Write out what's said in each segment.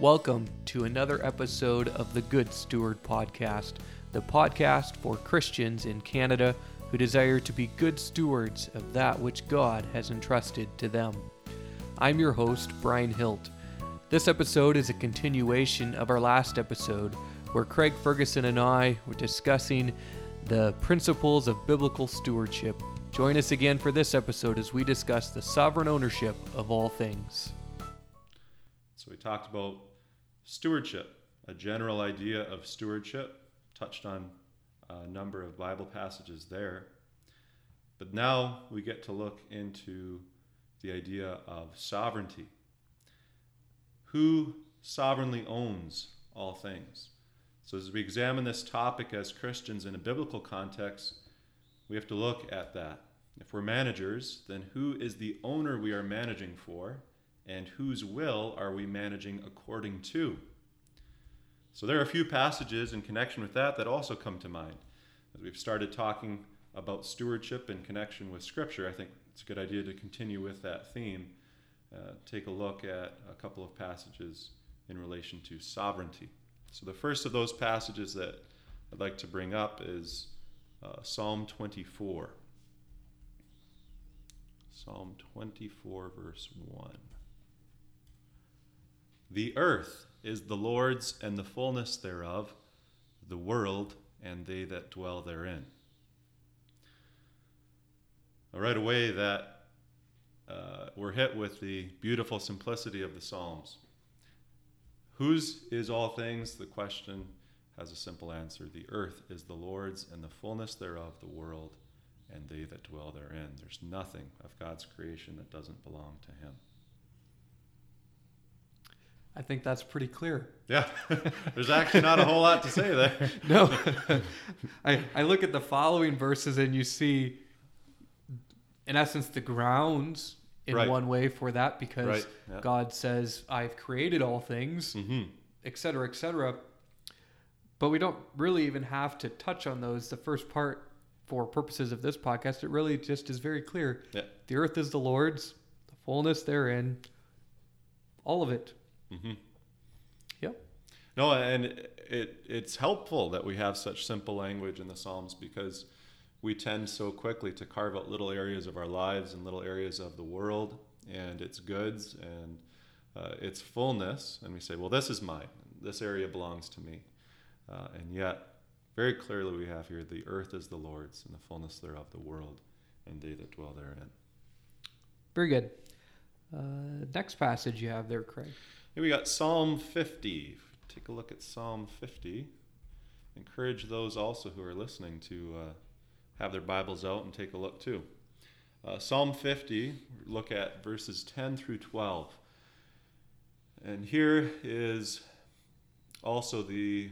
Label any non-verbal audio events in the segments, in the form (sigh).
Welcome to another episode of the Good Steward Podcast, the podcast for Christians in Canada who desire to be good stewards of that which God has entrusted to them. I'm your host, Brian Hilt. This episode is a continuation of our last episode, where Craig Ferguson and I were discussing the principles of biblical stewardship. Join us again for this episode as we discuss the sovereign ownership of all things. We talked about stewardship, a general idea of stewardship, touched on a number of Bible passages there. But now we get to look into the idea of sovereignty. Who sovereignly owns all things? So, as we examine this topic as Christians in a biblical context, we have to look at that. If we're managers, then who is the owner we are managing for? And whose will are we managing according to? So there are a few passages in connection with that that also come to mind. As we've started talking about stewardship in connection with Scripture, I think it's a good idea to continue with that theme. Uh, take a look at a couple of passages in relation to sovereignty. So the first of those passages that I'd like to bring up is uh, Psalm 24. Psalm 24, verse 1. The earth is the Lord's and the fullness thereof, the world and they that dwell therein. Right away, that uh, we're hit with the beautiful simplicity of the Psalms. Whose is all things? The question has a simple answer. The earth is the Lord's and the fullness thereof, the world and they that dwell therein. There's nothing of God's creation that doesn't belong to Him. I think that's pretty clear. Yeah, (laughs) there's actually not a whole lot to say there. (laughs) no, (laughs) I, I look at the following verses and you see, in essence, the grounds in Right. one way for that because Right, yeah. God says, I've created all things, Mm-hmm. et cetera, et cetera. But we don't really even have to touch on those. The first part, for purposes of this podcast, it really just is very clear. Yeah. The earth is the Lord's, the fullness therein, all of it. Mm-hmm. Yep. No, and it it's helpful that we have such simple language in the Psalms because we tend so quickly to carve out little areas of our lives and little areas of the world and its goods and uh, its fullness, and we say, "Well, this is mine. This area belongs to me," uh, and yet. Very clearly, we have here the earth is the Lord's and the fullness thereof the world, and they that dwell therein. Very good. Uh, next passage you have there, Craig. Here we got Psalm 50. Take a look at Psalm 50. Encourage those also who are listening to uh, have their Bibles out and take a look too. Uh, Psalm 50, look at verses 10 through 12. And here is also the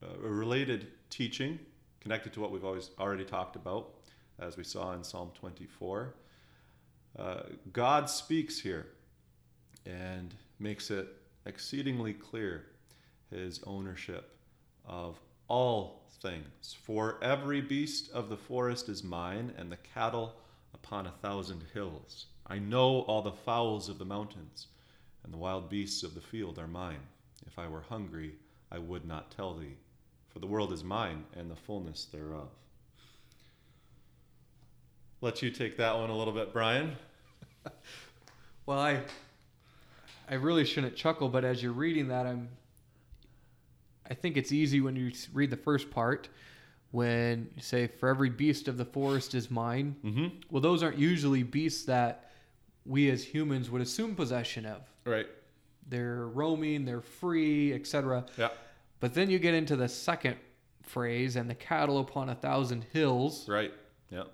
uh, related teaching connected to what we've always already talked about, as we saw in Psalm 24. Uh, God speaks here and makes it exceedingly clear his ownership of all things. For every beast of the forest is mine, and the cattle upon a thousand hills. I know all the fowls of the mountains, and the wild beasts of the field are mine. If I were hungry, I would not tell thee, for the world is mine, and the fullness thereof. Let you take that one a little bit, Brian. (laughs) Well, I I really shouldn't chuckle, but as you're reading that, I'm I think it's easy when you read the first part when you say for every beast of the forest is mine. Mm-hmm. Well, those aren't usually beasts that we as humans would assume possession of. Right. They're roaming, they're free, etc. Yeah. But then you get into the second phrase and the cattle upon a thousand hills. Right. Yeah.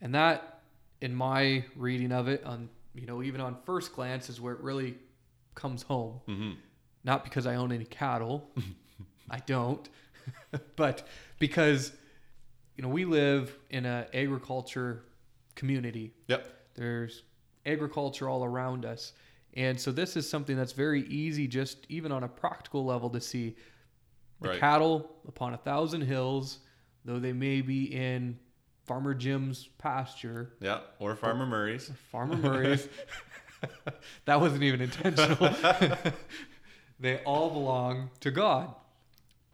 And that, in my reading of it, on you know even on first glance, is where it really comes home. Mm-hmm. Not because I own any cattle, (laughs) I don't, (laughs) but because you know we live in an agriculture community. Yep. There's agriculture all around us, and so this is something that's very easy, just even on a practical level, to see. The Right. cattle upon a thousand hills, though they may be in Farmer Jim's pasture, Yeah. Or Farmer Murray's. Farmer Murray's. (laughs) that wasn't even intentional. (laughs) they all belong to God.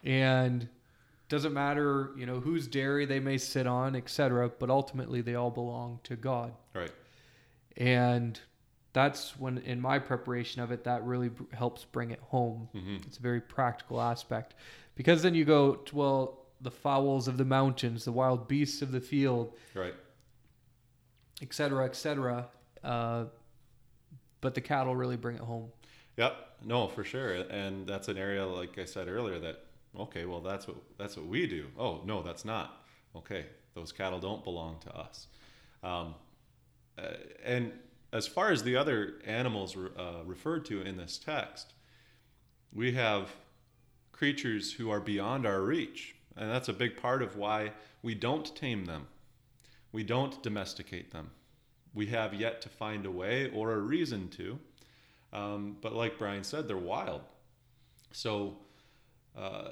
And doesn't matter, you know, whose dairy they may sit on, etc., but ultimately they all belong to God. Right. And that's when in my preparation of it that really b- helps bring it home. hmm It's a very practical aspect. Because then you go, well, the fowls of the mountains, the wild beasts of the field, Right. et cetera, et cetera. Uh, but the cattle really bring it home. Yep. No, for sure. And that's an area, like I said earlier, that okay, well, that's what that's what we do. Oh no, that's not. Okay, those cattle don't belong to us. Um, uh, and as far as the other animals uh, referred to in this text, we have creatures who are beyond our reach, and that's a big part of why we don't tame them. We don't domesticate them. We have yet to find a way or a reason to. Um, but like Brian said, they're wild. So, uh,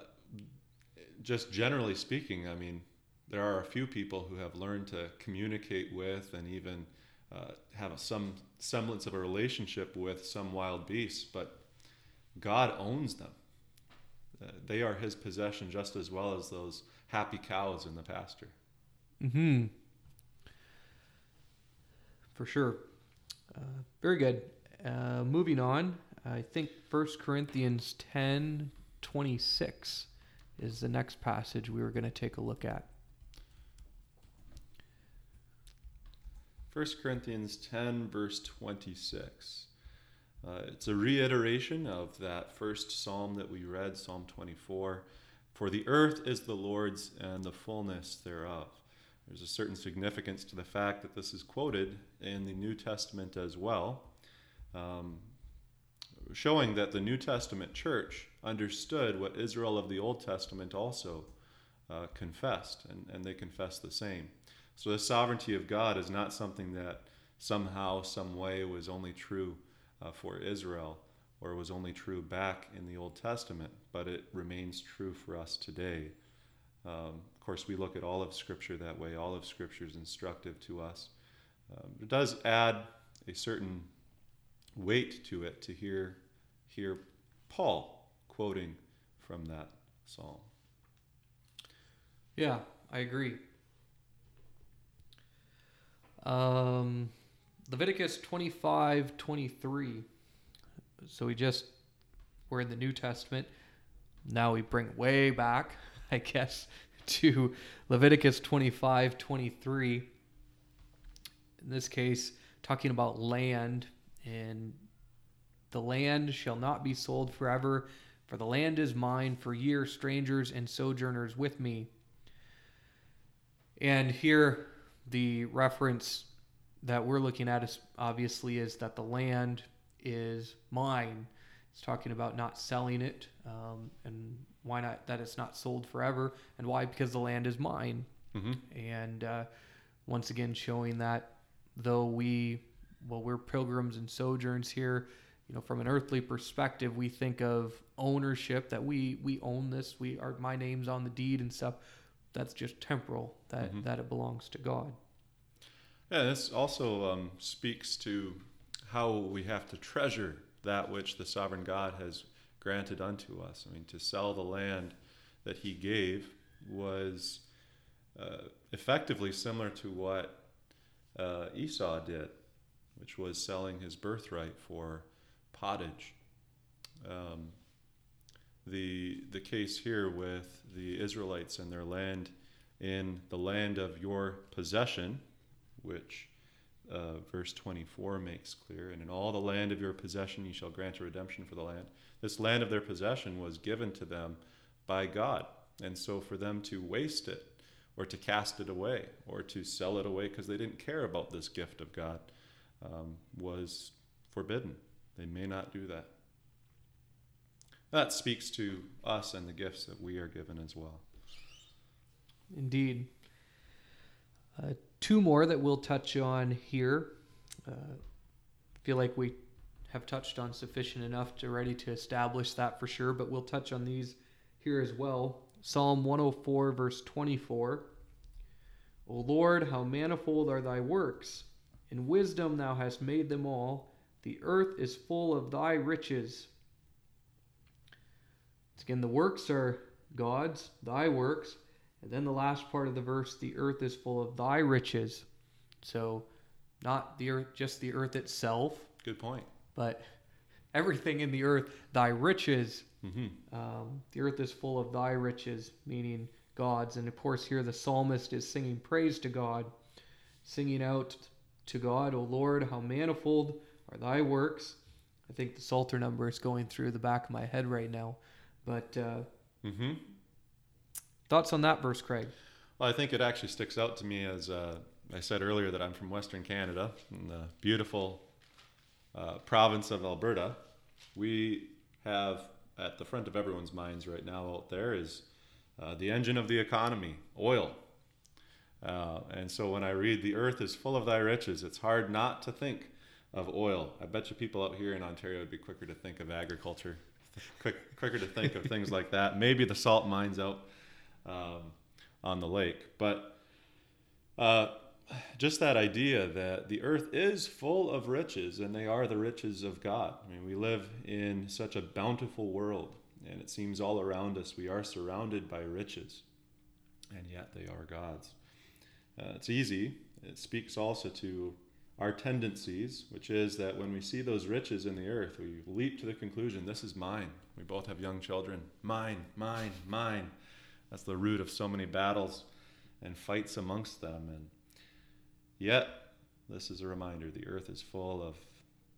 just generally speaking, I mean, there are a few people who have learned to communicate with and even uh, have a, some semblance of a relationship with some wild beasts, but God owns them. Uh, they are His possession just as well as those happy cows in the pasture. Hmm. For sure. Uh, very good. Uh, moving on, I think 1 Corinthians ten twenty six is the next passage we were going to take a look at. 1 Corinthians 10, verse 26. Uh, it's a reiteration of that first psalm that we read, Psalm 24. For the earth is the Lord's and the fullness thereof. There's a certain significance to the fact that this is quoted in the New Testament as well, um, showing that the New Testament church understood what Israel of the Old Testament also uh, confessed, and, and they confessed the same. So the sovereignty of God is not something that somehow, some way was only true uh, for Israel or was only true back in the Old Testament, but it remains true for us today. Um, of course, we look at all of Scripture that way. All of Scripture is instructive to us. Um, it does add a certain weight to it to hear hear Paul quoting from that psalm. Yeah, I agree. Um, Leviticus 25 23. So we just, we're in the New Testament. Now we bring way back, (laughs) I guess, (laughs) to Leviticus 25 23. In this case, talking about land, and the land shall not be sold forever, for the land is mine, for ye are strangers and sojourners with me. And here, the reference that we're looking at is obviously is that the land is mine. It's talking about not selling it, um, and why not that it's not sold forever, and why because the land is mine. Mm-hmm. And uh, once again, showing that though we, well, we're pilgrims and sojourns here, you know, from an earthly perspective, we think of ownership that we we own this, we are my name's on the deed and stuff. That's just temporal. That Mhm. that it belongs to God. Yeah, this also um, speaks to how we have to treasure that which the sovereign God has granted unto us. I mean, to sell the land that He gave was uh, effectively similar to what uh, Esau did, which was selling his birthright for pottage. Um, the the case here with the Israelites and their land in the land of your possession, which uh, verse 24 makes clear, and in all the land of your possession you shall grant a redemption for the land. This land of their possession was given to them by God, and so for them to waste it, or to cast it away, or to sell it away because they didn't care about this gift of God, um, was forbidden. They may not do that. That speaks to us and the gifts that we are given as well. Indeed. Uh, two more that we'll touch on here. Uh, feel like we have touched on sufficient enough to ready to establish that for sure, but we'll touch on these here as well. Psalm 104, verse 24. O Lord, how manifold are thy works! In wisdom thou hast made them all. The earth is full of thy riches. Again, the works are God's, thy works. And then the last part of the verse, the earth is full of thy riches. So, not the earth, just the earth itself, Good point. but everything in the earth, thy riches. hmm Um, the earth is full of thy riches, meaning God's. And of course, here the psalmist is singing praise to God, singing out to God, O Lord, how manifold are thy works. I think the Psalter number is going through the back of my head right now. But uh, hmm thoughts on that verse, Craig? Well, I think it actually sticks out to me as uh, I said earlier that I'm from Western Canada, in the beautiful uh, province of Alberta. We have at the front of everyone's minds right now out there is uh, the engine of the economy, oil. Uh, and so when I read "The earth is full of thy riches," it's hard not to think of oil. I bet you people out here in Ontario would be quicker to think of agriculture, (laughs) quick, quicker to think of things like that. Maybe the salt mines out um, on the lake. But uh, just that idea that the earth is full of riches and they are the riches of God. I mean, we live in such a bountiful world and it seems all around us we are surrounded by riches and yet they are God's. Uh, it's easy. It speaks also to our tendencies, which is that when we see those riches in the earth, we leap to the conclusion, this is mine. We both have young children. Mine, mine, mine. That's the root of so many battles and fights amongst them. And yet, this is a reminder the earth is full of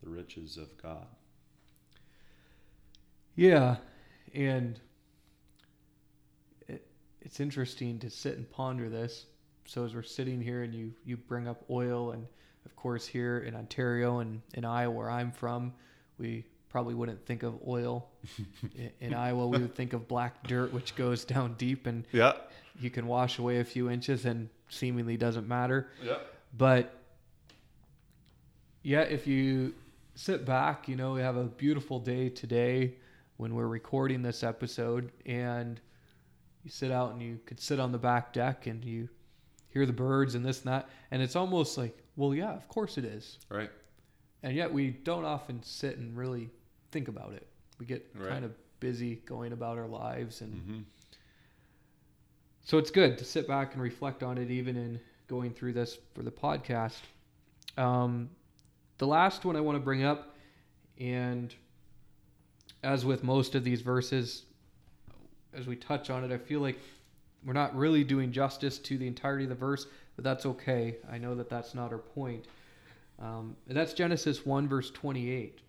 the riches of God. Yeah, and it, it's interesting to sit and ponder this. So as we're sitting here, and you you bring up oil, and of course here in Ontario and in Iowa, where I'm from, we probably wouldn't think of oil. In, Iowa, we would think of black dirt, which goes down deep, and Yeah. you can wash away a few inches, and seemingly doesn't matter. Yeah. But yeah, if you sit back, you know, we have a beautiful day today when we're recording this episode, and you sit out and you could sit on the back deck and you hear the birds and this and that, and it's almost like, well, yeah, of course it is. Right. And yet we don't often sit and really think about it. We get Right. kind of busy going about our lives and hmm so it's good to sit back and reflect on it, even in going through this for the podcast. Um, the last one I want to bring up, and as with most of these verses, as we touch on it, I feel like we're not really doing justice to the entirety of the verse, but that's okay. I know that that's not our point. Um, and that's Genesis 1, verse 28, uh,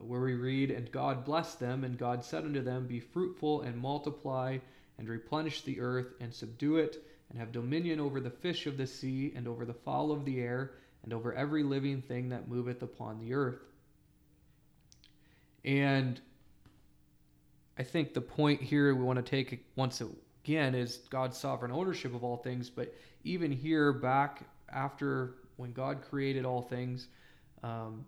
where we read, And God blessed them, and God said unto them, Be fruitful and multiply and replenish the earth and subdue it and have dominion over the fish of the sea and over the fowl of the air and over every living thing that moveth upon the earth. And I think the point here we want to take once again is God's sovereign ownership of all things, but even here back after when God created all things, um,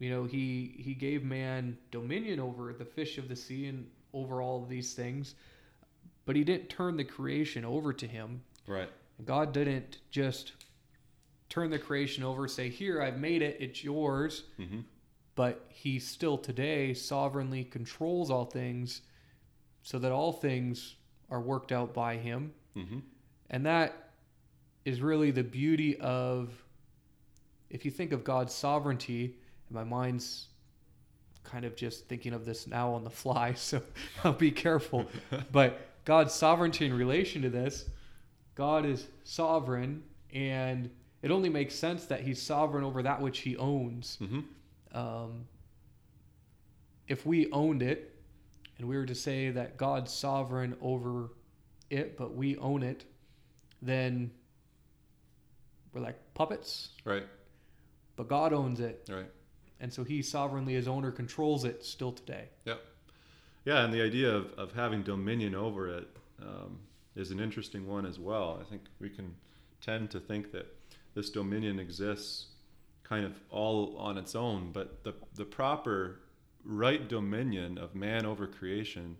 you know, he he gave man dominion over the fish of the sea and over all of these things but he didn't turn the creation over to him. Right. God didn't just turn the creation over, say, Here, I've made it, it's yours. hmm But he still today sovereignly controls all things so that all things are worked out by him. hmm And that is really the beauty of, if you think of God's sovereignty, and my mind's kind of just thinking of this now on the fly, (laughs) so I'll be careful. (laughs) but God's sovereignty in relation to this, God is sovereign, and it only makes sense that He's sovereign over that which He owns. hmm Um, if we owned it, and we were to say that God's sovereign over it, but we own it, then we're like puppets. Right. But God owns it, Right. And so He sovereignly, as owner, controls it still today. Yeah, Yeah, and the idea of, of having dominion over it um, is an interesting one as well. I think we can tend to think that this dominion exists kind of all on its own, but the, the proper right dominion of man over creation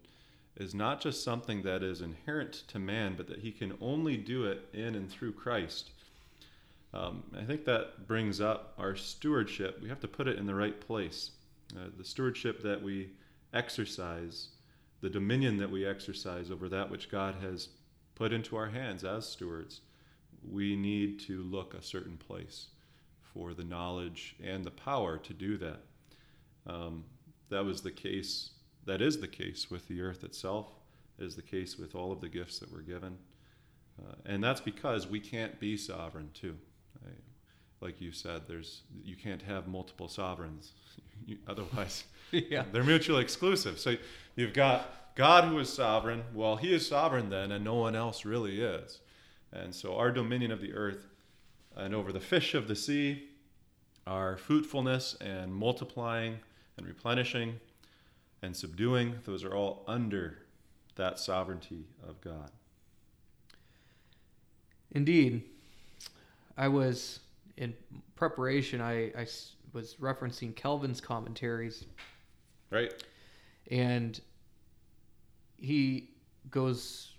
is not just something that is inherent to man, but that he can only do it in and through Christ. Um, I think that brings up our stewardship. We have to put it in the right place. Uh, the stewardship that we exercise, the dominion that we exercise over that which God has put into our hands as stewards, we need to look a certain place for the knowledge and the power to do that. Um, that was the case, that is the case with the earth itself, it is the case with all of the gifts that were given. Uh, and that's because we can't be sovereign too. Like you said, there's you can't have multiple sovereigns, (laughs) you, otherwise (laughs) yeah. they're mutually exclusive. So you've got God who is sovereign. Well, He is sovereign then, and no one else really is. And so our dominion of the earth and over the fish of the sea, our fruitfulness and multiplying and replenishing and subduing, those are all under that sovereignty of God. Indeed. I was in preparation, I, I was referencing Calvin's commentaries. Right. And he goes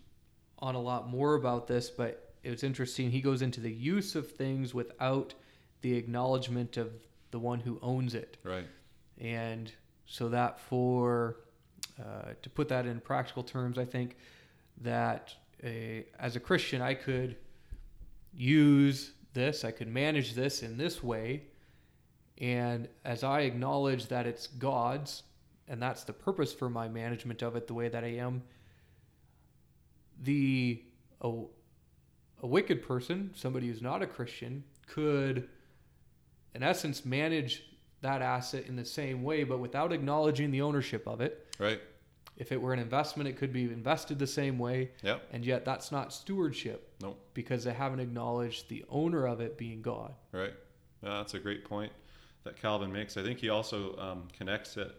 on a lot more about this, but it was interesting. He goes into the use of things without the acknowledgement of the one who owns it. Right. And so that for uh, to put that in practical terms, I think that a, as a Christian, I could use this, I could manage this in this way, and as I acknowledge that it's God's, and that's the purpose for my management of it, the way that I am, the a, a wicked person, somebody who's not a Christian, could, in essence, manage that asset in the same way, but without acknowledging the ownership of it. Right. If it were an investment, it could be invested the same way. Yep. And yet, that's not stewardship. Nope. Because they haven't acknowledged the owner of it being God. Right. That's a great point that Calvin makes. I think he also um, connects it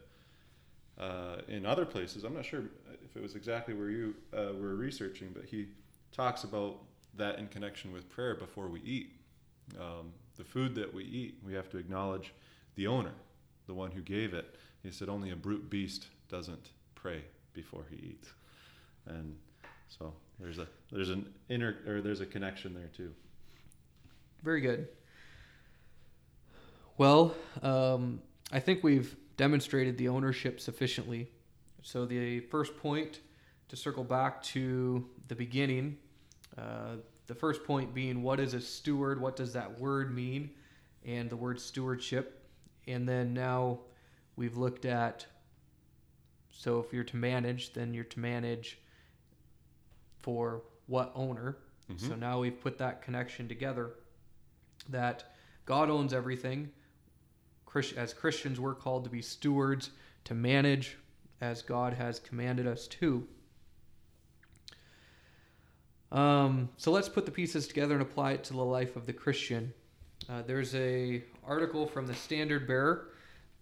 uh, in other places. I'm not sure if it was exactly where you uh, were researching, but he talks about that in connection with prayer before we eat. Um, the food that we eat, we have to acknowledge the owner, the one who gave it. He said only a brute beast doesn't pray before he eats, and so there's a there's an inner or there's a connection there too. Very good. Well, um, I think we've demonstrated the ownership sufficiently. So the first point to circle back to the beginning, uh, the first point being what is a steward? What does that word mean? And the word stewardship. And then now we've looked at so if you're to manage, then you're to manage for what owner. Mm-hmm. So now we've put that connection together that God owns everything. As Christians, we're called to be stewards, to manage as God has commanded us to. Um, so let's put the pieces together and apply it to the life of the Christian. Uh, there's a article from the Standard Bearer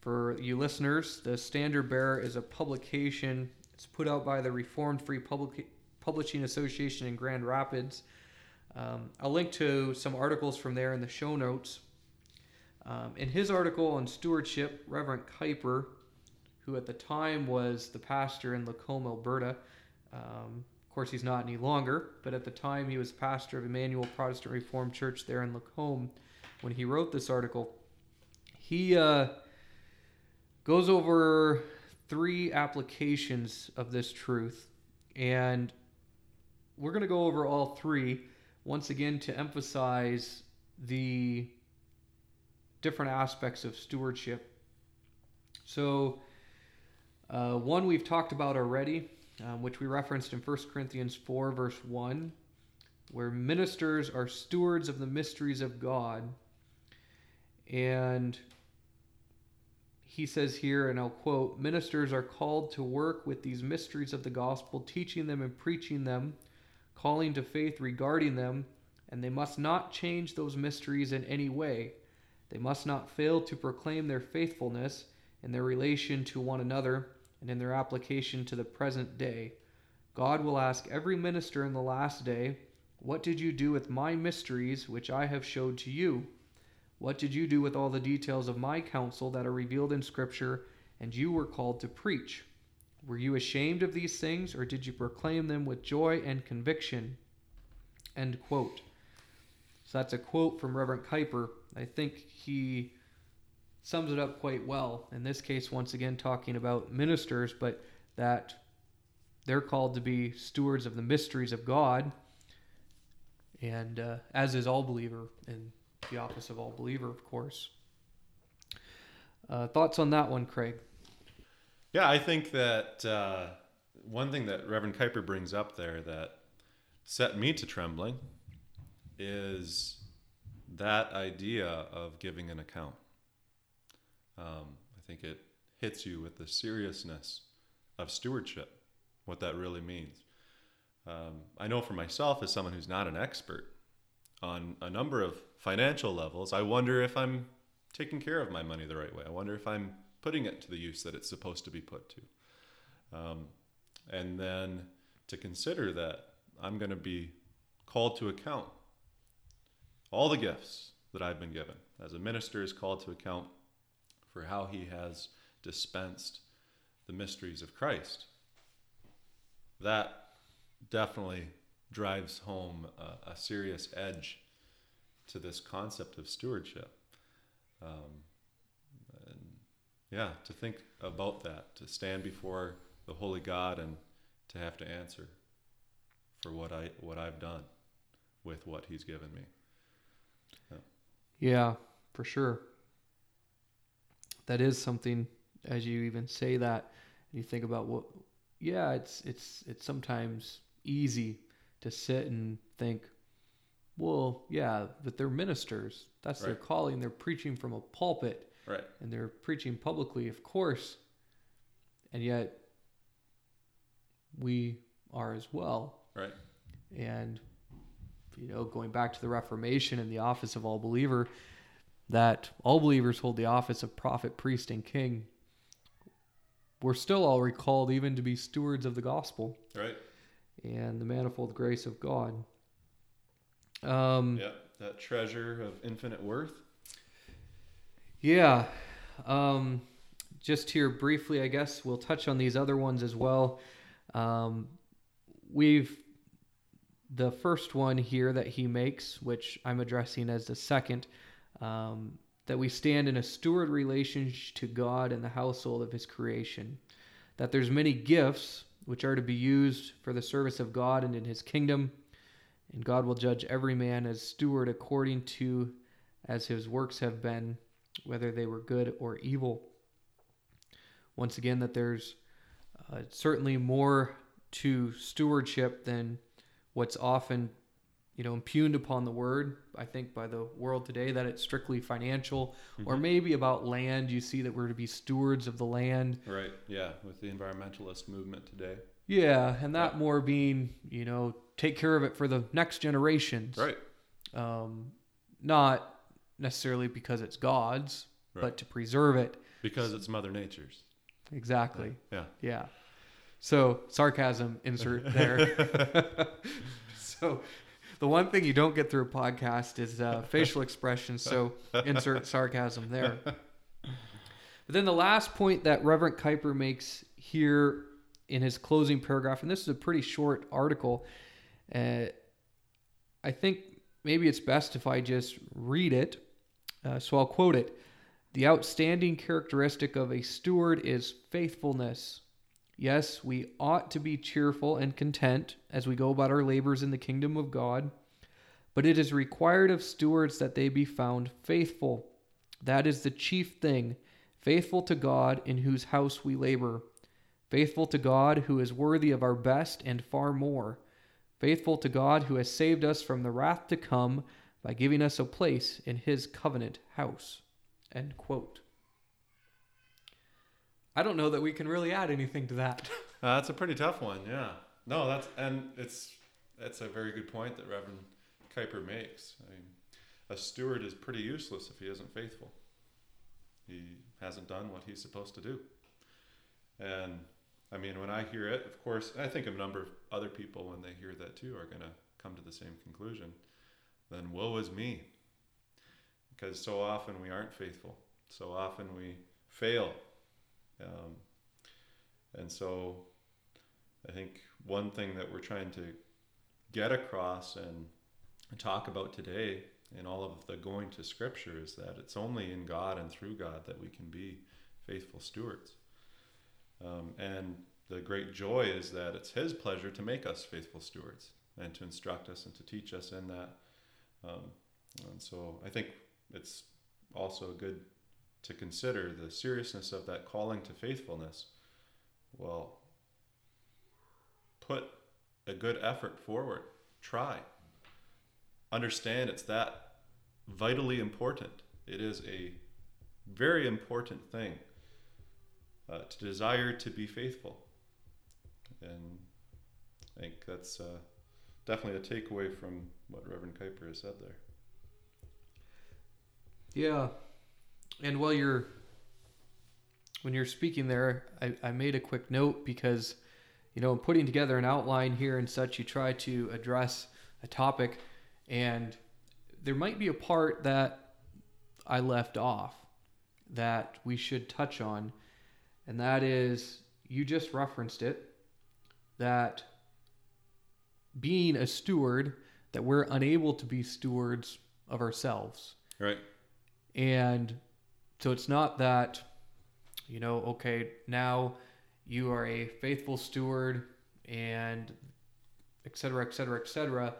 for you listeners. The Standard Bearer is a publication. It's put out by the Reformed Free Public- Publishing Association in Grand Rapids. Um, I'll link to some articles from there in the show notes. Um, in his article on stewardship, Reverend Kuiper, who at the time was the pastor in Lacombe, Alberta, um, of course he's not any longer, but at the time he was pastor of Immanuel Protestant Reformed Church there in Lacombe when he wrote this article. He uh, goes over three applications of this truth, and we're going to go over all three once again to emphasize the different aspects of stewardship. So, uh, one we've talked about already, um, which we referenced in 1 Corinthians 4, verse 1, where ministers are stewards of the mysteries of God. And he says here, and I'll quote Ministers are called to work with these mysteries of the gospel, teaching them and preaching them, calling to faith regarding them, and they must not change those mysteries in any way. They must not fail to proclaim their faithfulness in their relation to one another and in their application to the present day. God will ask every minister in the last day, What did you do with my mysteries which I have showed to you? What did you do with all the details of my counsel that are revealed in Scripture and you were called to preach? Were you ashamed of these things, or did you proclaim them with joy and conviction? End quote. So that's a quote from Reverend Kuiper. I think he sums it up quite well. In this case, once again, talking about ministers, but that they're called to be stewards of the mysteries of God, and uh, as is all believer, in the office of all believer, of course. Uh, thoughts on that one, Craig? Yeah, I think that uh, one thing that Reverend Kuiper brings up there that set me to trembling is that idea of giving an account. Um, I think it hits you with the seriousness of stewardship, what that really means. Um, I know for myself, as someone who's not an expert on a number of financial levels, I wonder if I'm taking care of my money the right way. I wonder if I'm putting it to the use that it's supposed to be put to. Um, and then to consider that I'm going to be called to account. All the gifts that I've been given as a minister is called to account for how he has dispensed the mysteries of Christ. That definitely drives home a, a serious edge to this concept of stewardship. Um, and yeah, to think about that, to stand before the holy God and to have to answer for what I what I've done with what He's given me. Yeah, yeah for sure. That is something. As you even say that, and you think about what. Yeah, it's it's it's sometimes easy to sit and think, well, yeah, but they're ministers. That's right. their calling. They're preaching from a pulpit. Right. And they're preaching publicly, of course. And yet we are as well. Right. And you know, going back to the Reformation and the office of all believer, that all believers hold the office of prophet, priest, and king. We're still all recalled even to be stewards of the gospel. Right. And the manifold grace of God. Um, yeah, that treasure of infinite worth. Yeah. Um, just here briefly, I guess we'll touch on these other ones as well. Um, we've the first one here that he makes, which I'm addressing as the second, um, that we stand in a steward relationship to God and the household of His creation. That there's many gifts which are to be used for the service of God and in His kingdom, and God will judge every man as steward according to as his works have been, whether they were good or evil. Once again, that there's uh, certainly more to stewardship than what's often you know impugned upon the word i think by the world today that it's strictly financial. Mm-hmm. or maybe about land. You see that we're to be stewards of the land. Right yeah with the environmentalist movement today. Yeah and that yeah. more being you know take care of it for the next generations. Right. Um, not necessarily because it's god's right. but to preserve it. Because it's mother nature's. Exactly. Yeah. Yeah. So sarcasm insert there. (laughs) (laughs) so the one thing you don't get through a podcast is uh, facial expressions. So insert sarcasm there. But then the last point that Reverend Kuiper makes here in his closing paragraph, and this is a pretty short article. Uh, I think maybe it's best if I just read it. Uh, so I'll quote it. The outstanding characteristic of a steward is faithfulness. Yes, we ought to be cheerful and content as we go about our labors in the kingdom of God, but it is required of stewards that they be found faithful. That is the chief thing faithful to God in whose house we labor, faithful to God who is worthy of our best and far more, faithful to God who has saved us from the wrath to come by giving us a place in his covenant house. End quote. I don't know that we can really add anything to that. uh, that's a pretty tough one, yeah. No, that's and it's that's a very good point that Reverend Kuiper makes. I mean, a steward is pretty useless if he isn't faithful. He hasn't done what he's supposed to do. And I mean, when I hear it, of course, I think a number of other people, when they hear that too, are going to come to the same conclusion. Then woe is me. Because so often we aren't faithful. So often we fail um, and so I think one thing that we're trying to get across and talk about today in all of the going to Scripture is that it's only in God and through God that we can be faithful stewards. Um, and the great joy is that it's His pleasure to make us faithful stewards and to instruct us and to teach us in that. Um, and so I think it's also a good to consider the seriousness of that calling to faithfulness. Well, put a good effort forward. Try. Understand it's that vitally important. It is a very important thing uh, to desire to be faithful. And I think that's uh, definitely a takeaway from what Reverend Kuiper has said there. Yeah. And while you're when you're speaking there, I, I made a quick note because, you know, in putting together an outline here and such, you try to address a topic and there might be a part that I left off that we should touch on, and that is you just referenced it that being a steward, that we're unable to be stewards of ourselves. Right. And so it's not that, you know, okay, now you are a faithful steward and et cetera, et cetera, et cetera,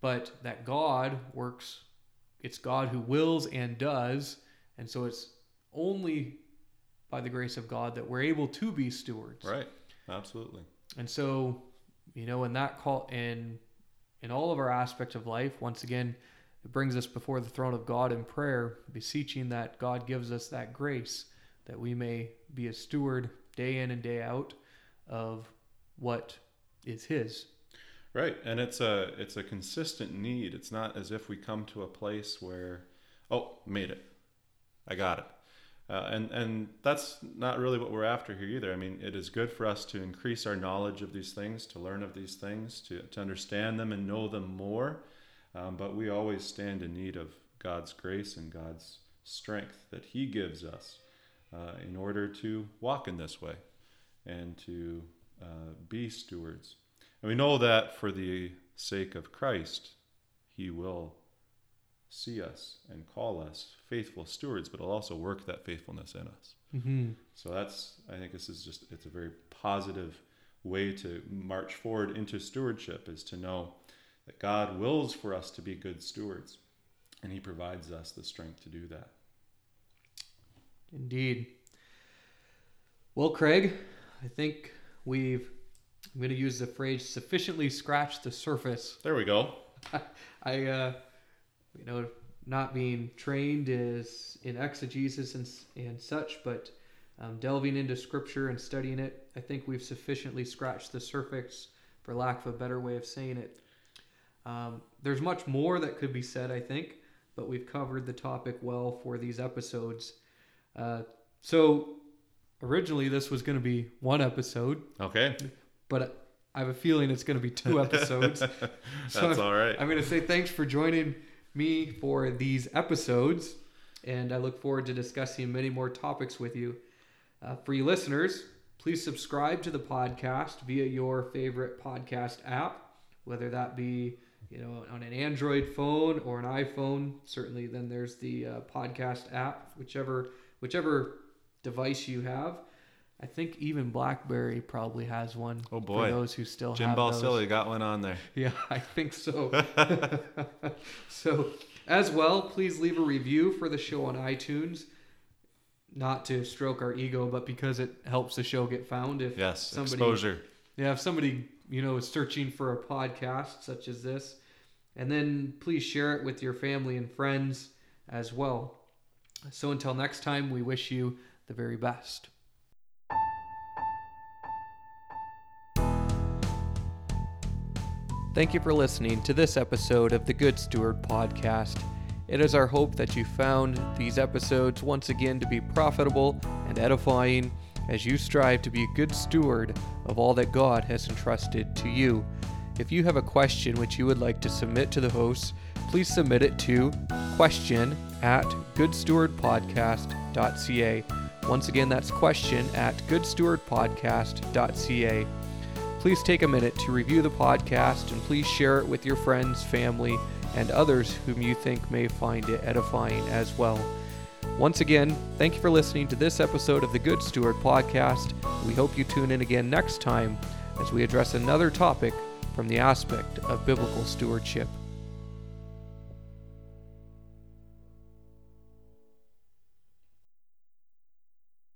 but that God works, it's God who wills and does. And so it's only by the grace of God that we're able to be stewards. Right. Absolutely. And so, you know, in that call in in all of our aspects of life, once again, it brings us before the throne of God in prayer, beseeching that God gives us that grace that we may be a steward day in and day out of what is his. Right. And it's a it's a consistent need. It's not as if we come to a place where oh, made it. I got it. Uh, and and that's not really what we're after here either. I mean, it is good for us to increase our knowledge of these things, to learn of these things, to, to understand them and know them more. Um, but we always stand in need of God's grace and God's strength that He gives us uh, in order to walk in this way and to uh, be stewards. And we know that for the sake of Christ, He will see us and call us faithful stewards, but He'll also work that faithfulness in us. Mm-hmm. So that's, I think this is just, it's a very positive way to march forward into stewardship is to know that God wills for us to be good stewards, and He provides us the strength to do that. Indeed. Well, Craig, I think we've, I'm going to use the phrase sufficiently scratched the surface. There we go. (laughs) I, uh, you know, not being trained is in exegesis and, and such, but um, delving into scripture and studying it, I think we've sufficiently scratched the surface, for lack of a better way of saying it. Um, there's much more that could be said, I think, but we've covered the topic well for these episodes. Uh, so originally this was going to be one episode, Okay. but I have a feeling it's going to be two episodes. (laughs) That's So all right. I'm going to say thanks for joining me for these episodes, and I look forward to discussing many more topics with you. Uh, for you listeners, please subscribe to the podcast via your favorite podcast app, whether that be you know on an Android phone or an iPhone. Certainly, then there's the uh, podcast app, whichever whichever device you have. I think even BlackBerry probably has one. Oh, boy. For those who still Jim have those. Balsillie got one on there. (laughs) Yeah, I think so. (laughs) (laughs) so, as well, please leave a review for the show on iTunes. Not to stroke our ego, but because it helps the show get found. If Yes, somebody, exposure. yeah, if somebody you know is searching for a podcast such as this, and then please share it with your family and friends as well. So until next time, we wish you the very best. Thank you for listening to this episode of the Good Steward Podcast. It is our hope that you found these episodes once again to be profitable and edifying as you strive to be a good steward of all that God has entrusted to you. If you have a question which you would like to submit to the hosts, please submit it to question at goodstewardpodcast.ca. Once again, that's question at goodstewardpodcast.ca. Please take a minute to review the podcast and please share it with your friends, family, and others whom you think may find it edifying as well. Once again, thank you for listening to this episode of the Good Steward podcast. We hope you tune in again next time as we address another topic from the aspect of biblical stewardship.